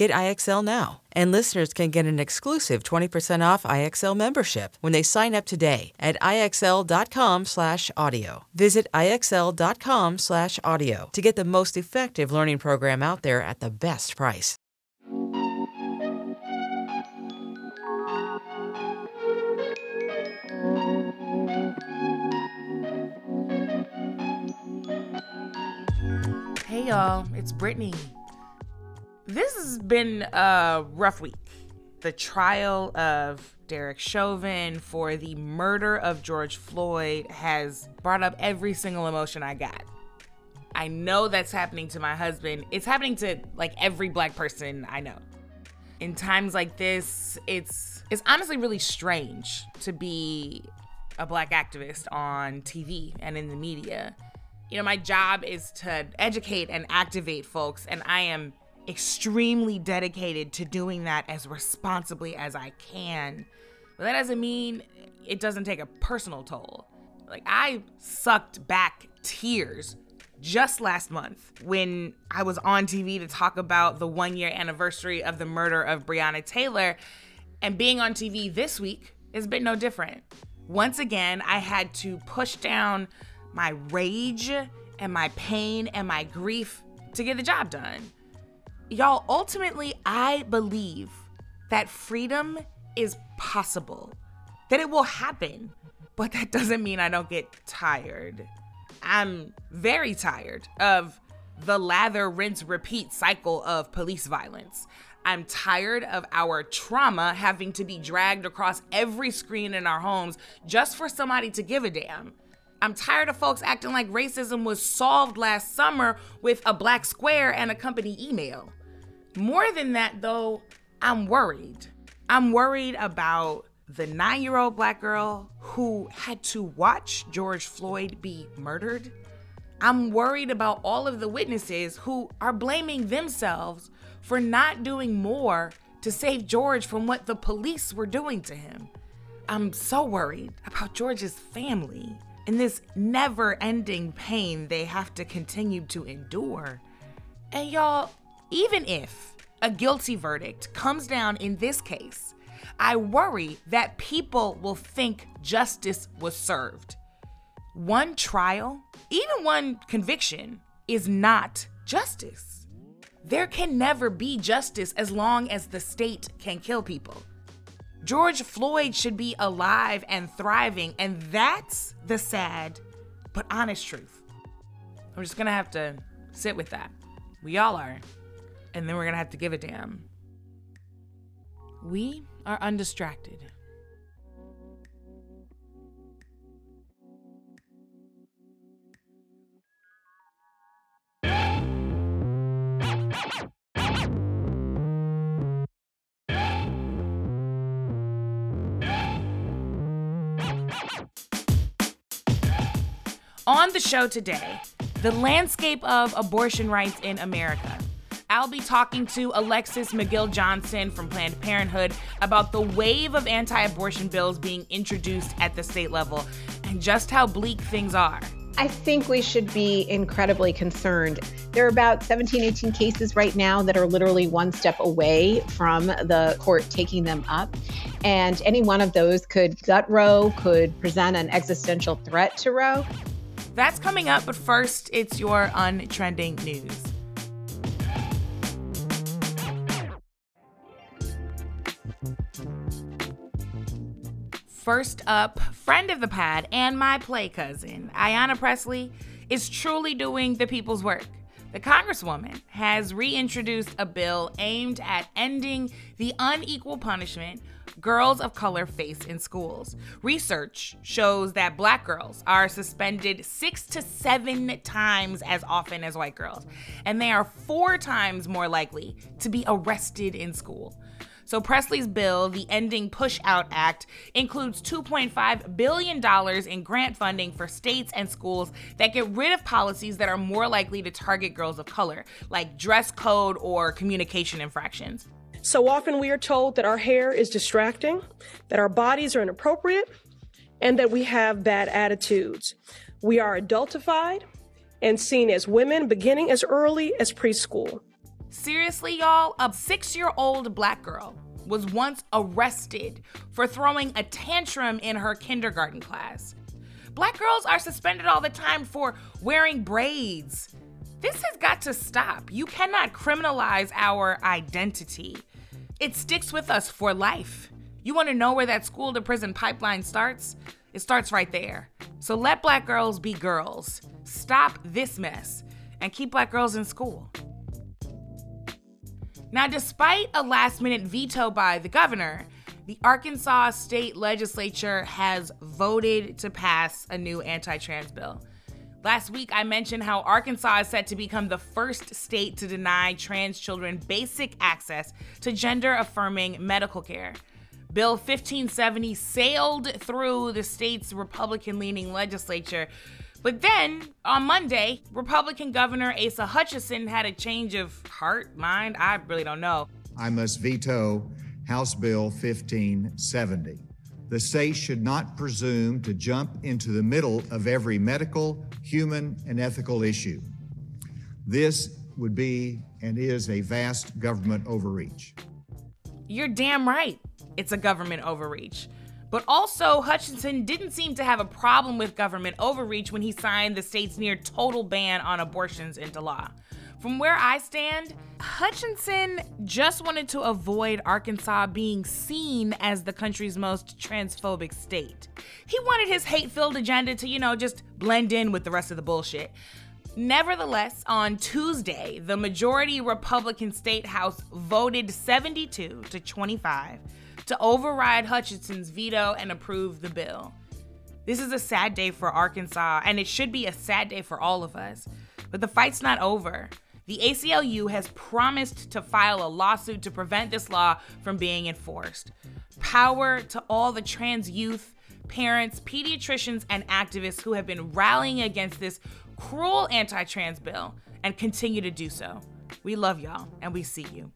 Get IXL now. And listeners can get an exclusive 20% off IXL membership when they sign up today at IXL.com/audio. Visit IXL.com/audio to get the most effective learning program out there at the best price. Hey y'all, it's Brittany. This has been a rough week. The trial of Derek Chauvin for the murder of George Floyd has brought up every single emotion I got. I know that's happening to my husband. It's happening to like every black person I know. In times like this, it's it's honestly really strange to be a black activist on TV and in the media. You know, my job is to educate and activate folks, and I am extremely dedicated to doing that as responsibly as I can. But that doesn't mean it doesn't take a personal toll. Like, I sucked back tears just last month when I was on TV to talk about the one year anniversary of the murder of Breonna Taylor. And being on TV this week has been no different. Once again, I had to push down my rage and my pain and my grief to get the job done. Y'all, ultimately, I believe that freedom is possible, that it will happen, but that doesn't mean I don't get tired. I'm very tired of the lather, rinse, repeat cycle of police violence. I'm tired of our trauma having to be dragged across every screen in our homes just for somebody to give a damn. I'm tired of folks acting like racism was solved last summer with a black square and a company email. More than that, though, I'm worried. I'm worried about the nine year old black girl who had to watch George Floyd be murdered. I'm worried about all of the witnesses who are blaming themselves for not doing more to save George from what the police were doing to him. I'm so worried about George's family and this never ending pain they have to continue to endure. And y'all, even if a guilty verdict comes down in this case, I worry that people will think justice was served. One trial, even one conviction, is not justice. There can never be justice as long as the state can kill people. George Floyd should be alive and thriving, and that's the sad but honest truth. I'm just gonna have to sit with that. We all are. And then we're gonna have to give a damn. We are undistracted. On the show today, the landscape of abortion rights in America. I'll be talking to Alexis McGill Johnson from Planned Parenthood about the wave of anti abortion bills being introduced at the state level and just how bleak things are. I think we should be incredibly concerned. There are about 17, 18 cases right now that are literally one step away from the court taking them up. And any one of those could gut Roe, could present an existential threat to Roe. That's coming up, but first, it's your untrending news. First up, friend of the pad and my play cousin, Ayanna Pressley, is truly doing the people's work. the Congresswoman has reintroduced a bill aimed at ending the unequal punishment girls of color face in schools. Research shows that black girls are suspended six to seven times as often as white girls, and they are four times more likely to be arrested in school. So Pressley's bill, the Ending Push Out Act, includes $2.5 billion in grant funding for states and schools that get rid of policies that are more likely to target girls of color, like dress code or communication infractions. So often we are told that our hair is distracting, that our bodies are inappropriate, and that we have bad attitudes. We are adultified and seen as women beginning as early as preschool. Seriously, y'all, a six year old black girl was once arrested for throwing a tantrum in her kindergarten class. Black girls are suspended all the time for wearing braids. This has got to stop. You cannot criminalize our identity. It sticks with us for life. You want to know where that school to prison pipeline starts? It starts right there. So let black girls be girls. Stop this mess and keep black girls in school. Now, despite a last minute veto by the governor, the Arkansas state legislature has voted to pass a new anti trans bill. Last week, I mentioned how Arkansas is set to become the first state to deny trans children basic access to gender affirming medical care. Bill 1570 sailed through the state's Republican leaning legislature but then on Monday, Republican Governor Asa Hutchinson had a change of heart, mind, I really don't know. I must veto House Bill 1570. The state should not presume to jump into the middle of every medical, human, and ethical issue. This would be and is a vast government overreach. You're damn right. It's a government overreach. But also, Hutchinson didn't seem to have a problem with government overreach when he signed the state's near total ban on abortions into law. From where I stand, Hutchinson just wanted to avoid Arkansas being seen as the country's most transphobic state. He wanted his hate filled agenda to, you know, just blend in with the rest of the bullshit. Nevertheless, on Tuesday, the majority Republican state house voted 72 to 25 to override Hutchinson's veto and approve the bill. This is a sad day for Arkansas, and it should be a sad day for all of us. But the fight's not over. The ACLU has promised to file a lawsuit to prevent this law from being enforced. Power to all the trans youth, parents, pediatricians, and activists who have been rallying against this cruel anti trans bill and continue to do so. We love y'all, and we see you.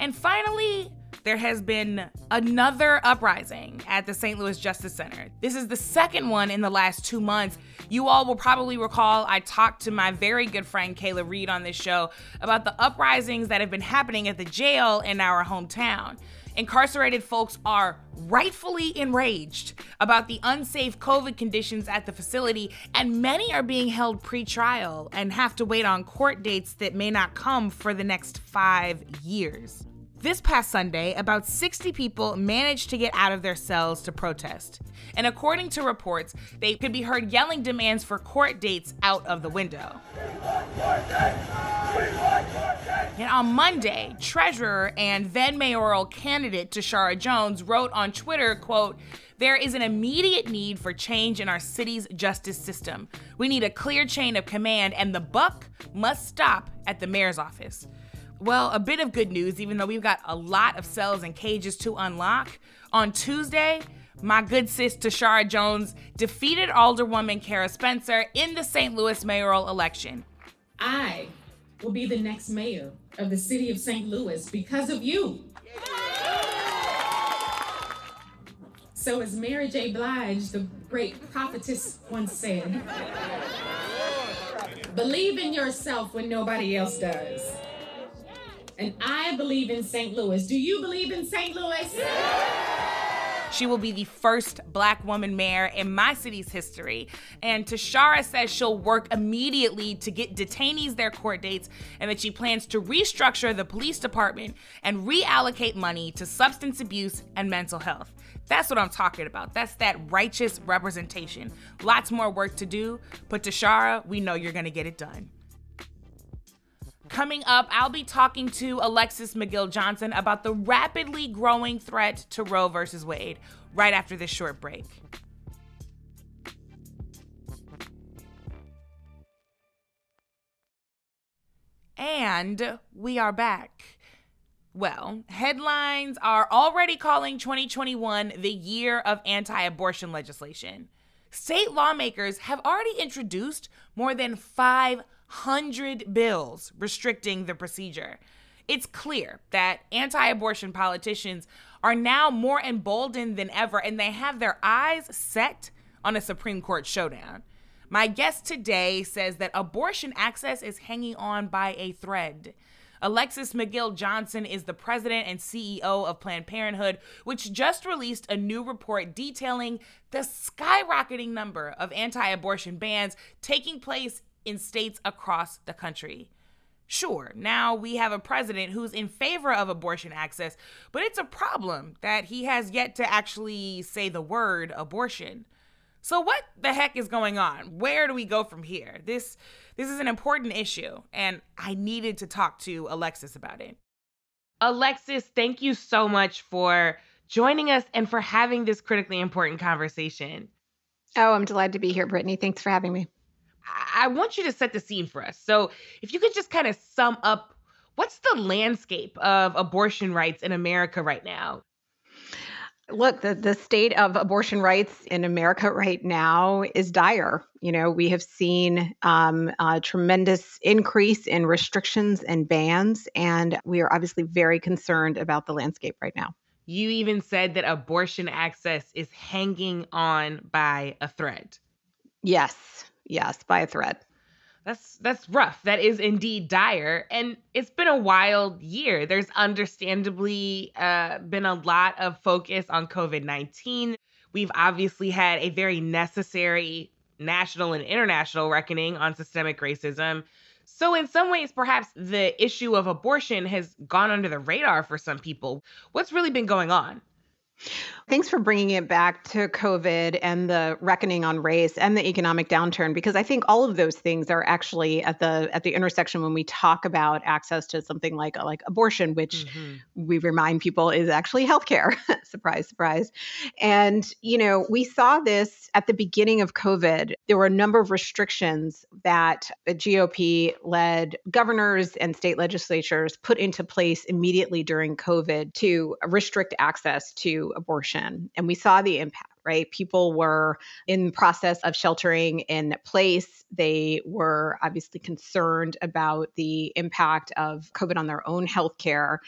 And finally, there has been another uprising at the St. Louis Justice Center. This is the second one in the last two months. You all will probably recall I talked to my very good friend Kayla Reed on this show about the uprisings that have been happening at the jail in our hometown. Incarcerated folks are rightfully enraged about the unsafe COVID conditions at the facility, and many are being held pre trial and have to wait on court dates that may not come for the next five years. This past Sunday, about 60 people managed to get out of their cells to protest. And according to reports, they could be heard yelling demands for court dates out of the window. And on Monday, treasurer and then mayoral candidate Tishaura Jones wrote on Twitter, quote, there is an immediate need for change in our city's justice system. We need a clear chain of command, and the buck must stop at the mayor's office. Well, a bit of good news, even though we've got a lot of cells and cages to unlock. On Tuesday, my good sis Tishaura Jones defeated Alderwoman Cara Spencer in the St. Louis mayoral election. I will be the next mayor of the city of St. Louis because of you. So, as Mary J. Blige, the great prophetess, once said, believe in yourself when nobody else does. And I believe in St. Louis. Do you believe in St. Louis? She will be the first black woman mayor in my city's history. And Tishaura says she'll work immediately to get detainees their court dates and that she plans to restructure the police department and reallocate money to substance abuse and mental health. That's what I'm talking about. That's that righteous representation. Lots more work to do, but Tishaura, we know you're gonna get it done. Coming up, I'll be talking to Alexis McGill Johnson about the rapidly growing threat to Roe versus Wade right after this short break. And we are back. Well, headlines are already calling 2021 the year of anti abortion legislation. State lawmakers have already introduced more than 500 bills restricting the procedure. It's clear that anti abortion politicians are now more emboldened than ever and they have their eyes set on a Supreme Court showdown. My guest today says that abortion access is hanging on by a thread. Alexis McGill Johnson is the president and CEO of Planned Parenthood, which just released a new report detailing the skyrocketing number of anti abortion bans taking place in states across the country. Sure, now we have a president who's in favor of abortion access, but it's a problem that he has yet to actually say the word abortion. So what the heck is going on? Where do we go from here? This this is an important issue and I needed to talk to Alexis about it. Alexis, thank you so much for joining us and for having this critically important conversation. Oh, I'm delighted to be here, Brittany. Thanks for having me. I want you to set the scene for us. So, if you could just kind of sum up what's the landscape of abortion rights in America right now? Look, the, the state of abortion rights in America right now is dire. You know, we have seen um, a tremendous increase in restrictions and bans, and we are obviously very concerned about the landscape right now. You even said that abortion access is hanging on by a thread. Yes, yes, by a thread. That's that's rough. That is indeed dire, and it's been a wild year. There's understandably uh, been a lot of focus on COVID nineteen. We've obviously had a very necessary national and international reckoning on systemic racism. So, in some ways, perhaps the issue of abortion has gone under the radar for some people. What's really been going on? Thanks for bringing it back to COVID and the reckoning on race and the economic downturn because I think all of those things are actually at the at the intersection when we talk about access to something like like abortion which mm-hmm. we remind people is actually healthcare. surprise surprise. And you know, we saw this at the beginning of COVID. There were a number of restrictions that GOP led governors and state legislatures put into place immediately during COVID to restrict access to abortion. And we saw the impact right? People were in the process of sheltering in place. They were obviously concerned about the impact of COVID on their own health care.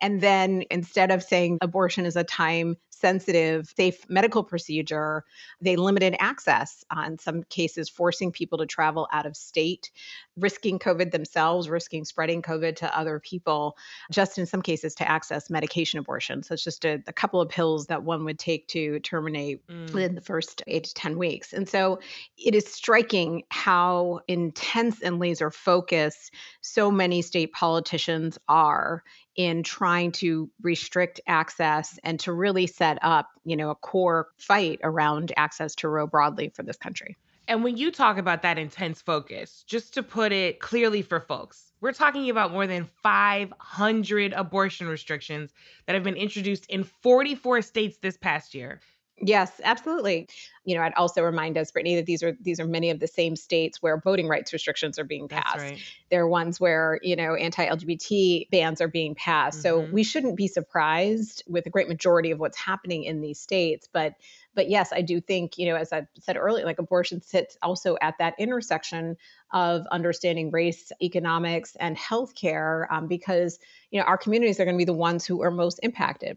And then instead of saying abortion is a time sensitive, safe medical procedure, they limited access on some cases, forcing people to travel out of state, risking COVID themselves, risking spreading COVID to other people, just in some cases to access medication abortion. So it's just a, a couple of pills that one would take to terminate mm. within the first eight to 10 weeks. And so it is striking how intense and laser focused so many state politicians are in trying to restrict access and to really set up, you know, a core fight around access to Roe broadly for this country. And when you talk about that intense focus, just to put it clearly for folks, we're talking about more than 500 abortion restrictions that have been introduced in 44 states this past year. Yes, absolutely. You know, I'd also remind us, Brittany, that these are these are many of the same states where voting rights restrictions are being passed. Right. There are ones where you know anti-LGBT bans are being passed. Mm-hmm. So we shouldn't be surprised with a great majority of what's happening in these states. But but yes, I do think you know, as I said earlier, like abortion sits also at that intersection of understanding race, economics, and healthcare, um, because you know our communities are going to be the ones who are most impacted.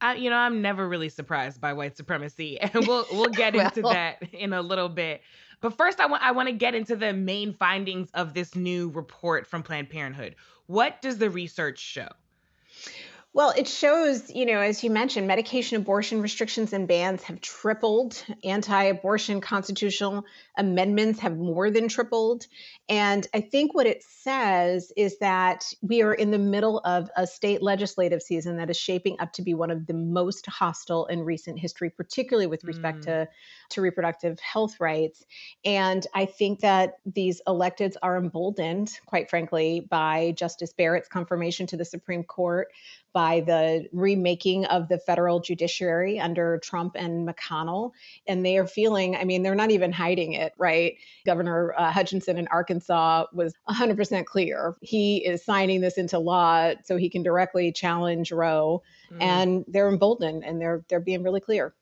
I, you know, I'm never really surprised by white supremacy, and we'll we'll get well. into that in a little bit. But first, I want I want to get into the main findings of this new report from Planned Parenthood. What does the research show? Well, it shows, you know, as you mentioned, medication abortion restrictions and bans have tripled. Anti abortion constitutional amendments have more than tripled. And I think what it says is that we are in the middle of a state legislative season that is shaping up to be one of the most hostile in recent history, particularly with respect mm. to, to reproductive health rights. And I think that these electeds are emboldened, quite frankly, by Justice Barrett's confirmation to the Supreme Court by the remaking of the federal judiciary under Trump and McConnell. And they are feeling, I mean, they're not even hiding it, right? Governor uh, Hutchinson in Arkansas was 100% clear. He is signing this into law so he can directly challenge Roe. Mm. And they're emboldened and they're they're being really clear.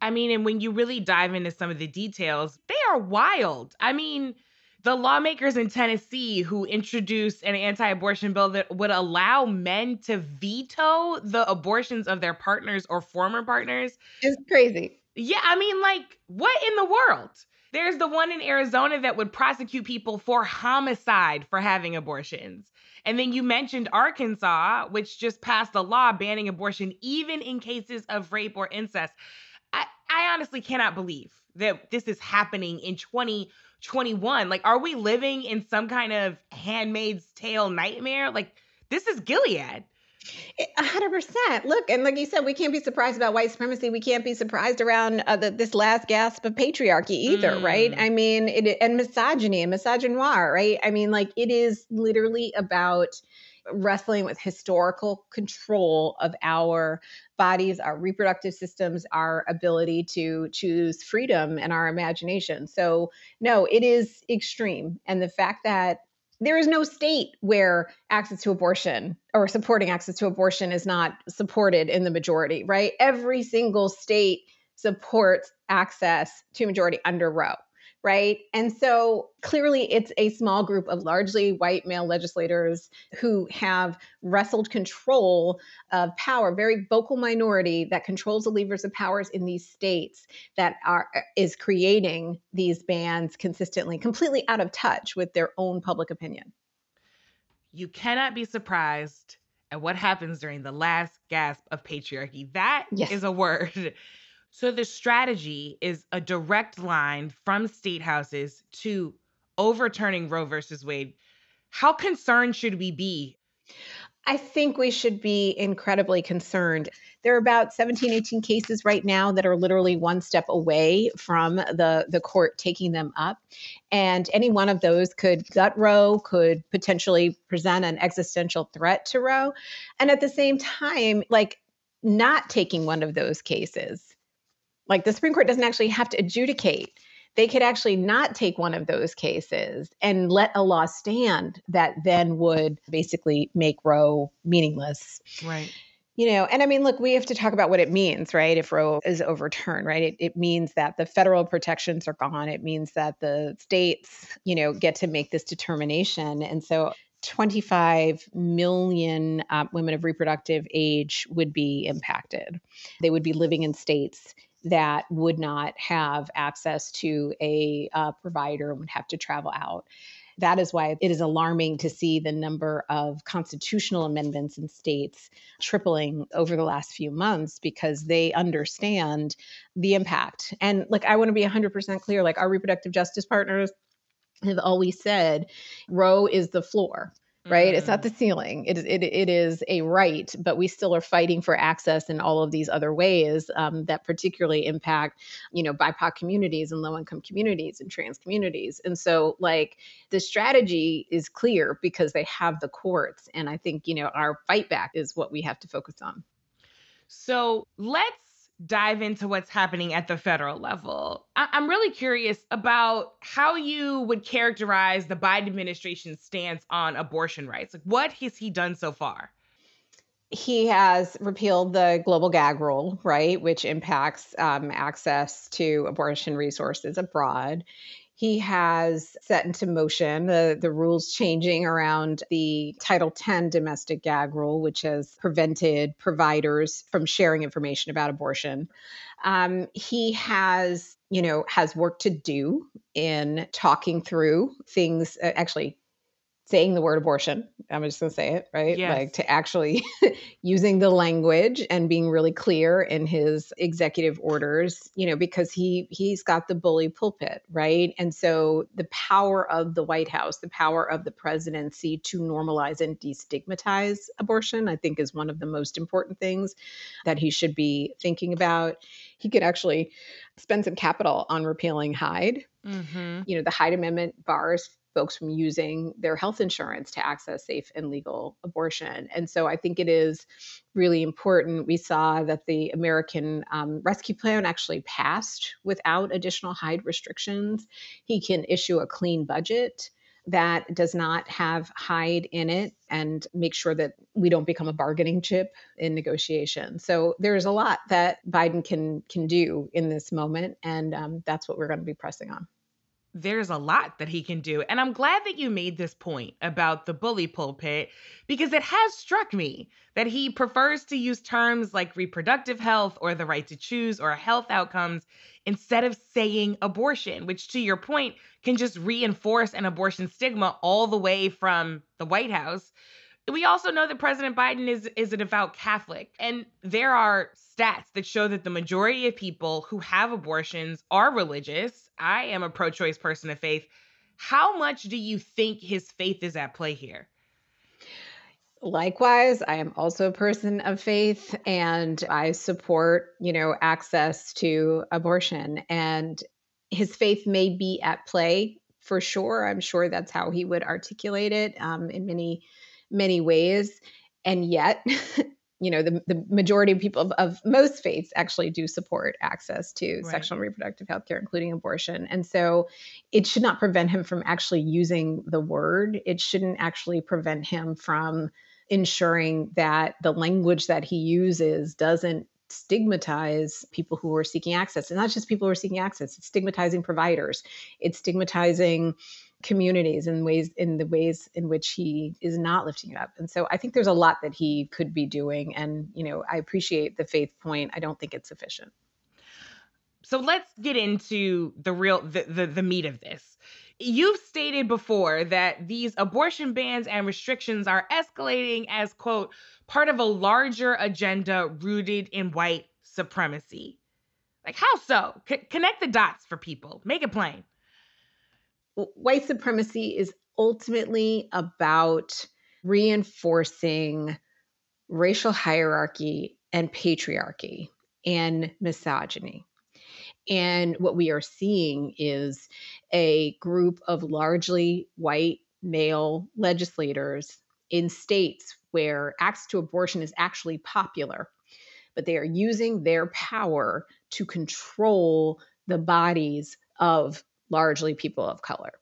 I mean, and when you really dive into some of the details, they are wild. I mean, the lawmakers in Tennessee who introduced an anti abortion bill that would allow men to veto the abortions of their partners or former partners. It's crazy. Yeah, I mean, like, what in the world? There's the one in Arizona that would prosecute people for homicide for having abortions. And then you mentioned Arkansas, which just passed a law banning abortion even in cases of rape or incest. I, honestly cannot believe that this is happening in 2021. Like, are we living in some kind of handmaid's tale nightmare? Like, this is Gilead. A hundred percent. Look, and like you said, we can't be surprised about white supremacy. We can't be surprised around uh, the, this last gasp of patriarchy either, mm. right? I mean, it, and misogyny and misogynoir, right? I mean, like it is literally about wrestling with historical control of our bodies, our reproductive systems, our ability to choose freedom and our imagination. So, no, it is extreme. And the fact that there is no state where access to abortion or supporting access to abortion is not supported in the majority, right? Every single state supports access to majority under Roe right? And so clearly it's a small group of largely white male legislators who have wrestled control of power, very vocal minority that controls the levers of powers in these states that are uh, is creating these bans consistently, completely out of touch with their own public opinion. You cannot be surprised at what happens during the last gasp of patriarchy. That yes. is a word so the strategy is a direct line from state houses to overturning Roe versus Wade. How concerned should we be? I think we should be incredibly concerned. There are about 17, 18 cases right now that are literally one step away from the, the court taking them up. And any one of those could gut Roe, could potentially present an existential threat to Roe. And at the same time, like not taking one of those cases like the Supreme Court doesn't actually have to adjudicate. They could actually not take one of those cases and let a law stand that then would basically make Roe meaningless. Right. You know, and I mean, look, we have to talk about what it means, right? If Roe is overturned, right? It, it means that the federal protections are gone. It means that the states, you know, get to make this determination. And so 25 million uh, women of reproductive age would be impacted. They would be living in states that would not have access to a uh, provider and would have to travel out. That is why it is alarming to see the number of constitutional amendments in states tripling over the last few months because they understand the impact. And like, I want to be 100% clear like, our reproductive justice partners have always said Roe is the floor right? Mm-hmm. It's not mm. the ceiling. It is it, it is a right, but we still are fighting for access in all of these other ways um, that particularly impact, you know, BIPOC communities and low income communities and trans communities. And so, like, the strategy is clear because they have the courts, and I think you know our fight back is what we have to focus on. So let's dive into what's happening at the federal level. I- am really curious about how you would characterize the Biden administration's stance on abortion rights. Like, what has he done so far? He has repealed the global gag rule, right, which impacts um, access to abortion resources abroad he has set into motion the, the rules changing around the Title 10 domestic gag rule, which has prevented providers from sharing information about abortion. Um, he has, you know, has work to do in talking through things. Uh, actually, saying the word abortion. I'm just going to say it, right? Yes. Like to actually using the language and being really clear in his executive orders, you know, because he he's got the bully pulpit, right? And so the power of the White House, the power of the presidency to normalize and destigmatize abortion, I think is one of the most important things that he should be thinking about. He could actually spend some capital on repealing Hyde. Mm-hmm. You know, the Hyde Amendment bars folks from using their health insurance to access safe and legal abortion. And so I think it is really important. We saw that the American um, Rescue Plan actually passed without additional Hyde restrictions. He can issue a clean budget that does not have Hyde in it and make sure that we don't become a bargaining chip in negotiation. So there's a lot that Biden can can do in this moment, and um, that's what we're going to be pressing on there's a lot that he can do. And I'm glad that you made this point about the bully pulpit because it has struck me that he prefers to use terms like reproductive health or the right to choose or health outcomes instead of saying abortion, which to your point can just reinforce an abortion stigma all the way from the White House. We also know that President Biden is is a devout Catholic, and there are stats that show that the majority of people who have abortions are religious. I am a pro-choice person of faith. How much do you think his faith is at play here? Likewise, I am also a person of faith and I support, you know, access to abortion and his faith may be at play for sure. I'm sure that's how he would articulate it um, in many many ways. And yet, you know, the, the majority of people of, of most faiths actually do support access to right. sexual and reproductive health care, including abortion. And so it should not prevent him from actually using the word. It shouldn't actually prevent him from ensuring that the language that he uses doesn't stigmatize people who are seeking access. And not just people who are seeking access, it's stigmatizing providers, it's stigmatizing communities and ways in the ways in which he is not lifting it up. And so i think there's a lot that he could be doing. And you know i appreciate the faith point. I don't think it's sufficient. So let's get into the real the, the, the meat of this. You've stated before that these abortion bans and restrictions are escalating as quote part of a larger agenda rooted in white supremacy. Like how so? C- connect the dots for people. Make it plain white supremacy is ultimately about reinforcing racial hierarchy and patriarchy and misogyny. And what we are seeing is a group of largely white male legislators in states where access to abortion is actually popular, but they are using their power to control the bodies of largely people of color.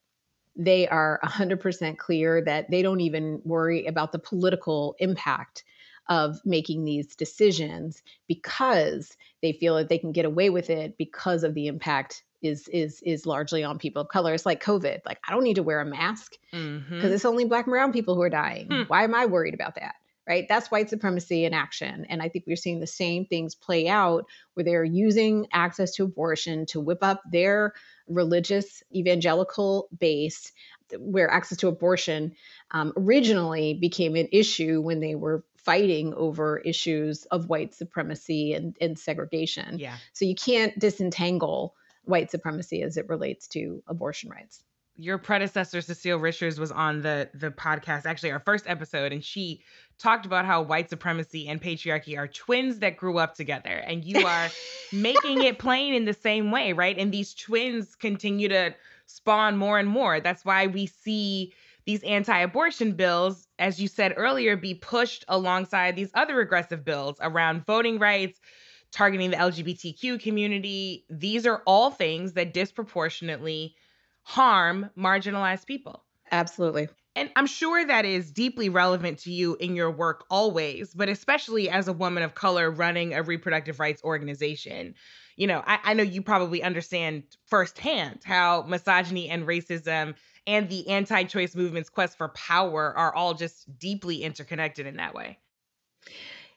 They are 100% clear that they don't even worry about the political impact of making these decisions because they feel that they can get away with it because of the impact is is is largely on people of color. It's like COVID. Like I don't need to wear a mask because mm-hmm. it's only black and brown people who are dying. Hmm. Why am I worried about that? Right? That's white supremacy in action. And I think we're seeing the same things play out where they're using access to abortion to whip up their religious evangelical base where access to abortion um, originally became an issue when they were fighting over issues of white supremacy and, and segregation. Yeah. So you can't disentangle white supremacy as it relates to abortion rights your predecessor Cecile Richards was on the the podcast, actually our first episode, and she talked about how white supremacy and patriarchy are twins that grew up together, and you are making it plain in the same way, right? And these twins continue to spawn more and more. That's why we see these anti-abortion bills, as you said earlier, be pushed alongside these other regressive bills around voting rights, targeting the LGBTQ community. These are all things that disproportionately harm marginalized people. Absolutely. And I'm sure that is deeply relevant to you in your work always, but especially as a woman of color running a reproductive rights organization. You know, I, I know you probably understand firsthand how misogyny and racism and the anti choice movement's quest for power are all just deeply interconnected in that way.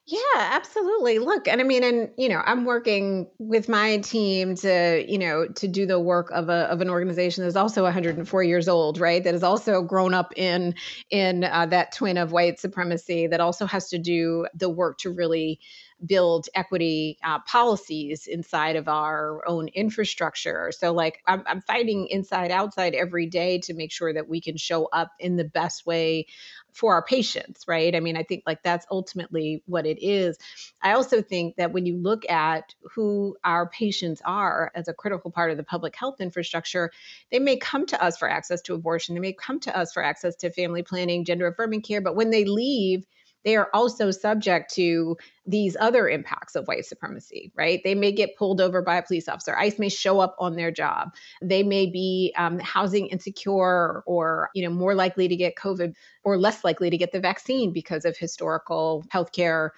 Yeah, absolutely. Look, and I mean, and you know, I'm working with my team to, you know, to do the work of a of an organization that's also 104 years old, right? That has also grown up in in uh, that twin of white supremacy. That also has to do the work to really build equity uh, policies inside of our own infrastructure. So, like, I'm, I'm fighting inside outside every day to make sure that we can show up in the best way for our patients, right? I mean, I think like that's ultimately what it is. I also think that when you look at who our patients are as a critical part of the public health infrastructure, they may come to us for access to abortion, they may come to us for access to family planning, gender affirming care, but when they leave, they are also subject to these other impacts of white supremacy, right? They may get pulled over by a police officer. ICE may show up on their job. They may be um, housing insecure or, you know, more likely to get COVID or less likely to get the vaccine because of historical healthcare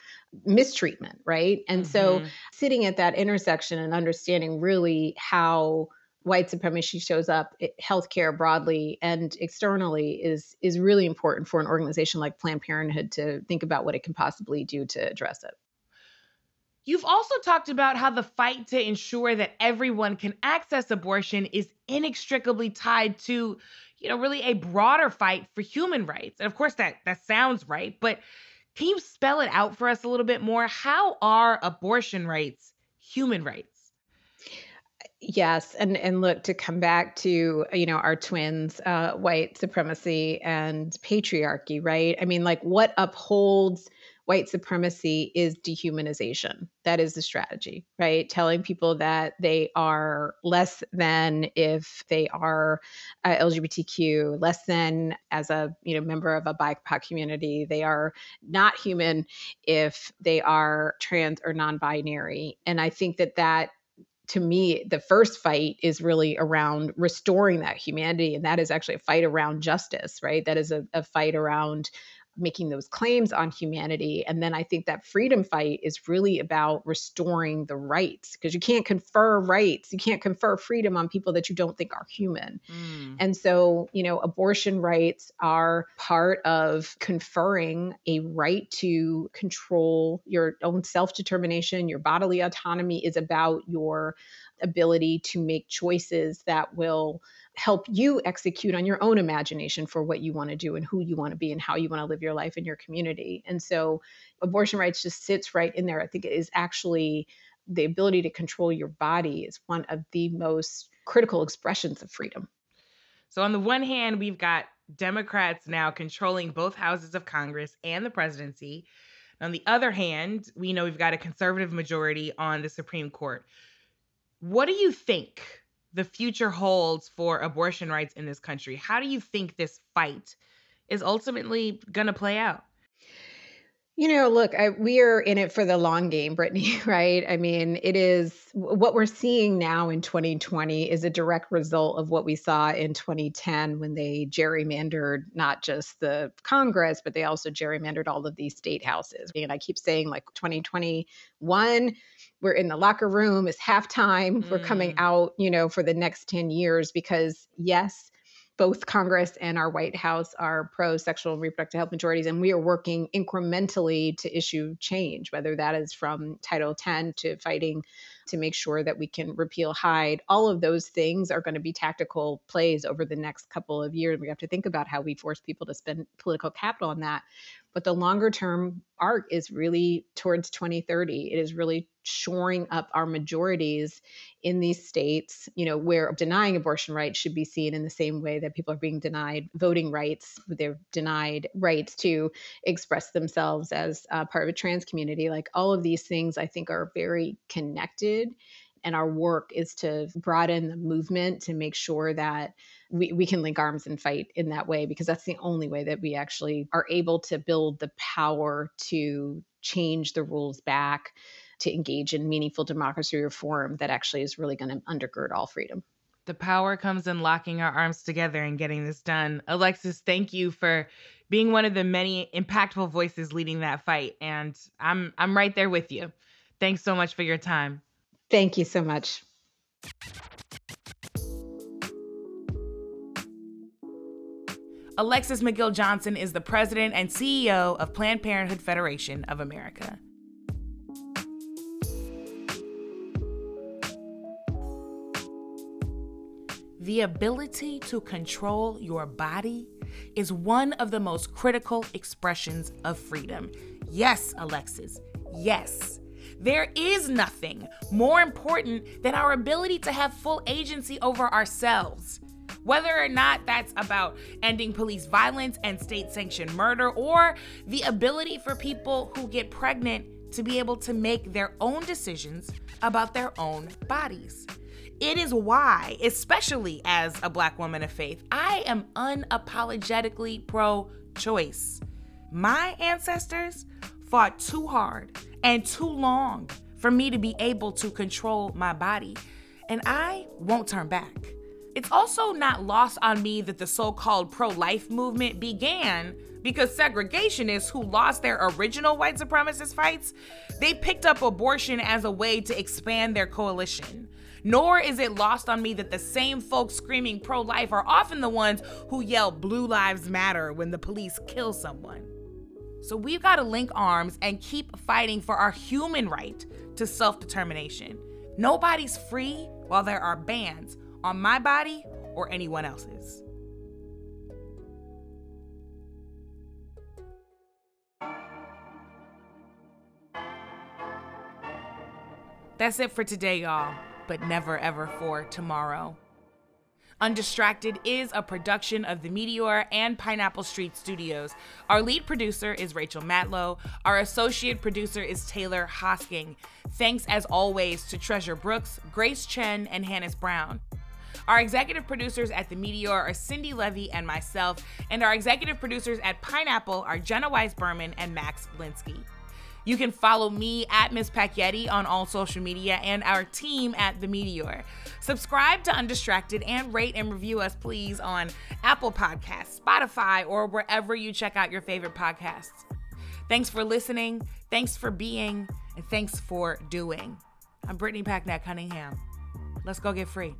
mistreatment, right? And mm-hmm. so sitting at that intersection and understanding really how white supremacy shows up healthcare broadly and externally is is really important for an organization like planned parenthood to think about what it can possibly do to address it You've also talked about how the fight to ensure that everyone can access abortion is inextricably tied to, you know, really a broader fight for human rights. And of course that that sounds right, but can you spell it out for us a little bit more? How are abortion rights human rights? Yes, and and look to come back to you know our twins, uh, white supremacy and patriarchy, right? I mean, like what upholds white supremacy is dehumanization. That is the strategy, right? Telling people that they are less than if they are uh, LGBTQ, less than as a you know member of a BIPOC community. They are not human if they are trans or non-binary. And I think that that to me, the first fight is really around restoring that humanity. And that is actually a fight around justice, right? That is a, a fight around making those claims on humanity. And then I think that freedom fight is really about restoring the rights because you can't confer rights, you can't confer freedom on people that you don't think are human. Mm. And so, you know, abortion rights are part of conferring a right to control your own self determination. Your bodily autonomy is about your ability to make choices that will help you execute on your own imagination for what you want to do and who you want to be and how you want to live your life in your community. And so abortion rights just sits right in there. I think it is actually the ability to control your body is one of the most critical expressions of freedom. So on the one hand, we've got Democrats now controlling both houses of Congress and the presidency. On the other hand, we know we've got a conservative majority on the Supreme Court. What do you think the future holds for abortion rights in this country. How do you think this fight is ultimately going to play out? You know, look, I, we are in it for the long game, Brittany, right? I mean, it is what we're seeing now in 2020 is a direct result of what we saw in 2010 when they gerrymandered not just the Congress, but they also gerrymandered all of these state houses. And I keep saying, like, 2021, we're in the locker room, it's halftime, mm. we're coming mm. out, you know, for the next 10 years because, yes, both Congress and our White House are pro sexual and reproductive health majorities, and we are working incrementally to issue change, whether that is from Title X to fighting to make sure that we can repeal Hyde. All of those things are going to be tactical plays over the next couple of years. We have to think about how we force people to spend political capital on that. But the longer term arc is really towards 2030. It is really shoring up our majorities in these states, you know, where denying abortion rights should be seen in the same way that people are being denied voting rights. They're denied rights to express themselves as uh, part of a trans community. Like all of these things, I think, are very connected. And our work is to broaden the movement to make sure that we, we can link arms and fight in that way because that's the only way that we actually are able to build the power to change the rules back to engage in meaningful democracy reform that actually is really going to undergird all freedom. The power comes in locking our arms together and getting this done. Alexis, thank you for being one of the many impactful voices leading that fight and I'm I'm right there with you. Thanks so much for your time. Thank you so much. Alexis McGill Johnson is the president and CEO of Planned Parenthood Federation of America. The ability to control your body is one of the most critical expressions of freedom. Yes, Alexis, yes. There is nothing more important than our ability to have full agency over ourselves. Whether or not that's about ending police violence and state sanctioned murder, or the ability for people who get pregnant to be able to make their own decisions about their own bodies. It is why, especially as a black woman of faith, I am unapologetically pro choice. My ancestors fought too hard and too long for me to be able to control my body, and I won't turn back. It's also not lost on me that the so called pro life movement began because segregationists who lost their original white supremacist fights, they picked up abortion as a way to expand their coalition. Nor is it lost on me that the same folks screaming pro life are often the ones who yell Blue Lives Matter when the police kill someone. So we've got to link arms and keep fighting for our human right to self determination. Nobody's free while there are bans on my body or anyone else's. That's it for today, y'all but never ever for tomorrow. Undistracted is a production of The Meteor and Pineapple Street Studios. Our lead producer is Rachel Matlow. Our associate producer is Taylor Hosking. Thanks, as always, to Treasure Brooks, Grace Chen, and Hannes Brown. Our executive producers at The Meteor are Cindi Leive and myself, and our executive producers at Pineapple are Jenna Weiss Berman and Max Linsky. You can follow me at Miss Packyetti on all social media and our team at The Meteor. Subscribe to Undistracted and rate and review us, please, on Apple Podcasts, Spotify, or wherever you check out your favorite podcasts. Thanks for listening, thanks for being, and thanks for doing. I'm Brittany Packnett Cunningham. Let's go get free.